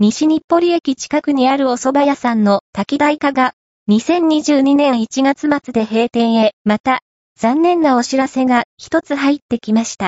西日暮里駅近くにあるお蕎麦屋さんの滝台化が、2022年1月末で閉店へ、また、残念なお知らせが一つ入ってきました。